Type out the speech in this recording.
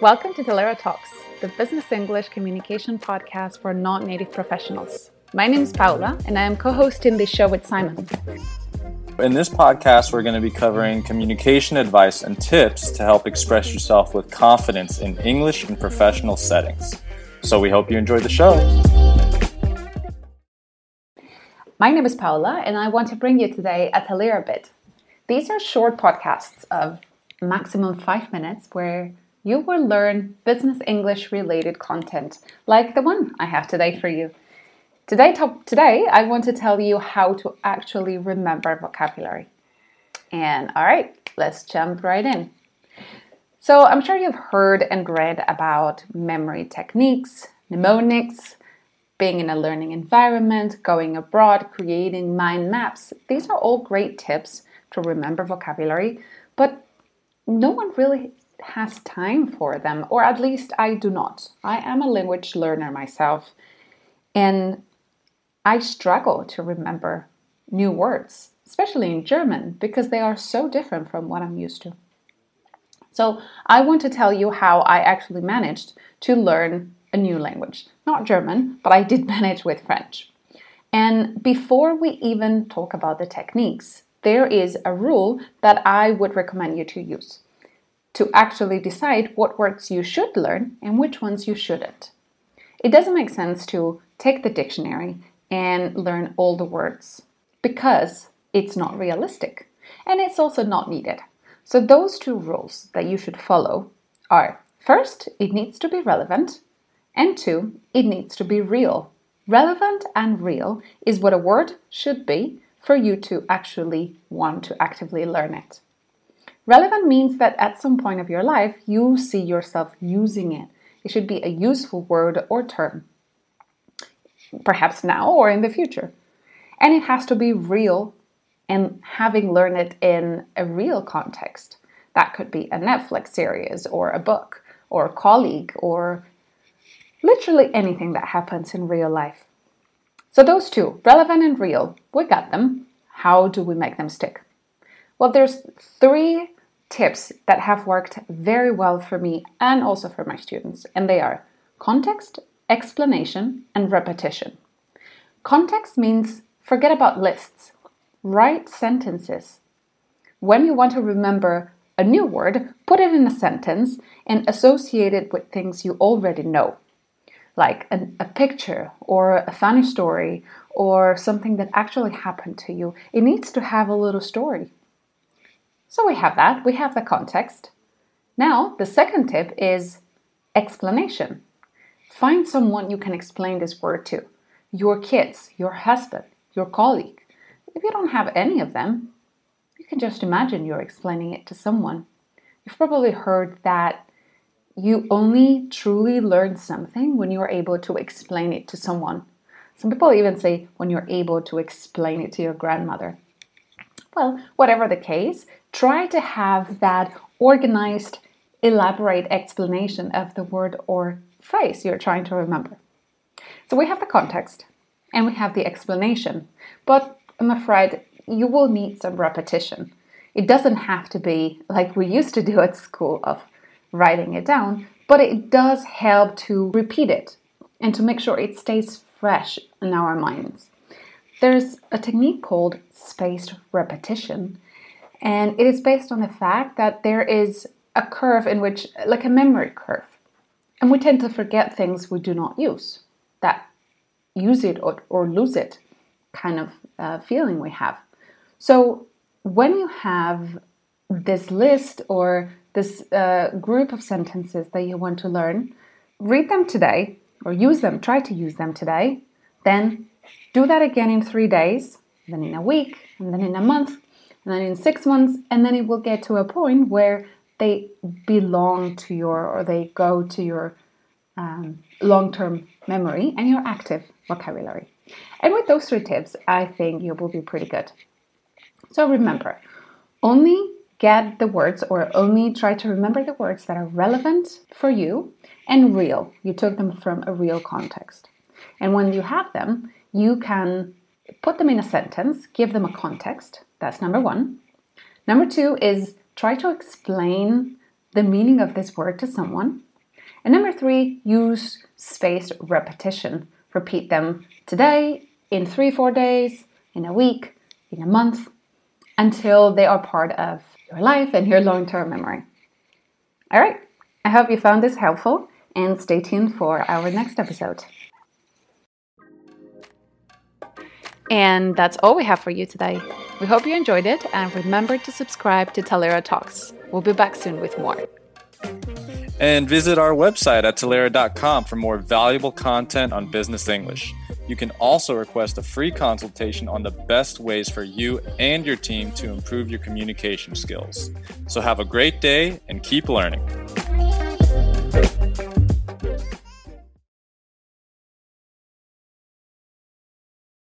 Welcome to Talera Talks, the business English communication podcast for non native professionals. My name is Paula, and I am co hosting this show with Simon. In this podcast, we're going to be covering communication advice and tips to help express yourself with confidence in English in professional settings. So we hope you enjoy the show. My name is Paula, and I want to bring you today a Talera bit. These are short podcasts of maximum five minutes where you will learn business English related content like the one I have today for you. Today, today I want to tell you how to actually remember vocabulary. And all right, let's jump right in. So, I'm sure you've heard and read about memory techniques, mnemonics, being in a learning environment, going abroad, creating mind maps. These are all great tips to remember vocabulary, but no one really has time for them, or at least I do not. I am a language learner myself, and I struggle to remember new words, especially in German, because they are so different from what I'm used to. So, I want to tell you how I actually managed to learn a new language. Not German, but I did manage with French. And before we even talk about the techniques, there is a rule that I would recommend you to use to actually decide what words you should learn and which ones you shouldn't. It doesn't make sense to take the dictionary and learn all the words because it's not realistic and it's also not needed. So, those two rules that you should follow are first, it needs to be relevant, and two, it needs to be real. Relevant and real is what a word should be for you to actually want to actively learn it. Relevant means that at some point of your life, you see yourself using it. It should be a useful word or term, perhaps now or in the future. And it has to be real and having learned it in a real context. That could be a Netflix series or a book or a colleague or literally anything that happens in real life. So, those two, relevant and real, we got them. How do we make them stick? Well, there's three tips that have worked very well for me and also for my students, and they are context, explanation, and repetition. Context means forget about lists, write sentences. When you want to remember a new word, put it in a sentence and associate it with things you already know, like an, a picture or a funny story or something that actually happened to you. It needs to have a little story. So we have that, we have the context. Now, the second tip is explanation. Find someone you can explain this word to your kids, your husband, your colleague. If you don't have any of them, you can just imagine you're explaining it to someone. You've probably heard that you only truly learn something when you are able to explain it to someone. Some people even say when you're able to explain it to your grandmother. Well, whatever the case, try to have that organized, elaborate explanation of the word or phrase you're trying to remember. So we have the context and we have the explanation, but I'm afraid you will need some repetition. It doesn't have to be like we used to do at school of writing it down, but it does help to repeat it and to make sure it stays fresh in our minds. There's a technique called spaced repetition, and it is based on the fact that there is a curve in which, like a memory curve, and we tend to forget things we do not use. That use it or, or lose it kind of uh, feeling we have. So when you have this list or this uh, group of sentences that you want to learn, read them today or use them, try to use them today, then do that again in three days, then in a week, and then in a month, and then in six months, and then it will get to a point where they belong to your or they go to your um, long term memory and your active vocabulary. And with those three tips, I think you will be pretty good. So remember, only get the words or only try to remember the words that are relevant for you and real. You took them from a real context. And when you have them, you can put them in a sentence, give them a context. That's number one. Number two is try to explain the meaning of this word to someone. And number three, use spaced repetition. Repeat them today, in three, four days, in a week, in a month, until they are part of your life and your long term memory. All right, I hope you found this helpful and stay tuned for our next episode. And that's all we have for you today. We hope you enjoyed it and remember to subscribe to Talera Talks. We'll be back soon with more. And visit our website at Talera.com for more valuable content on business English. You can also request a free consultation on the best ways for you and your team to improve your communication skills. So have a great day and keep learning.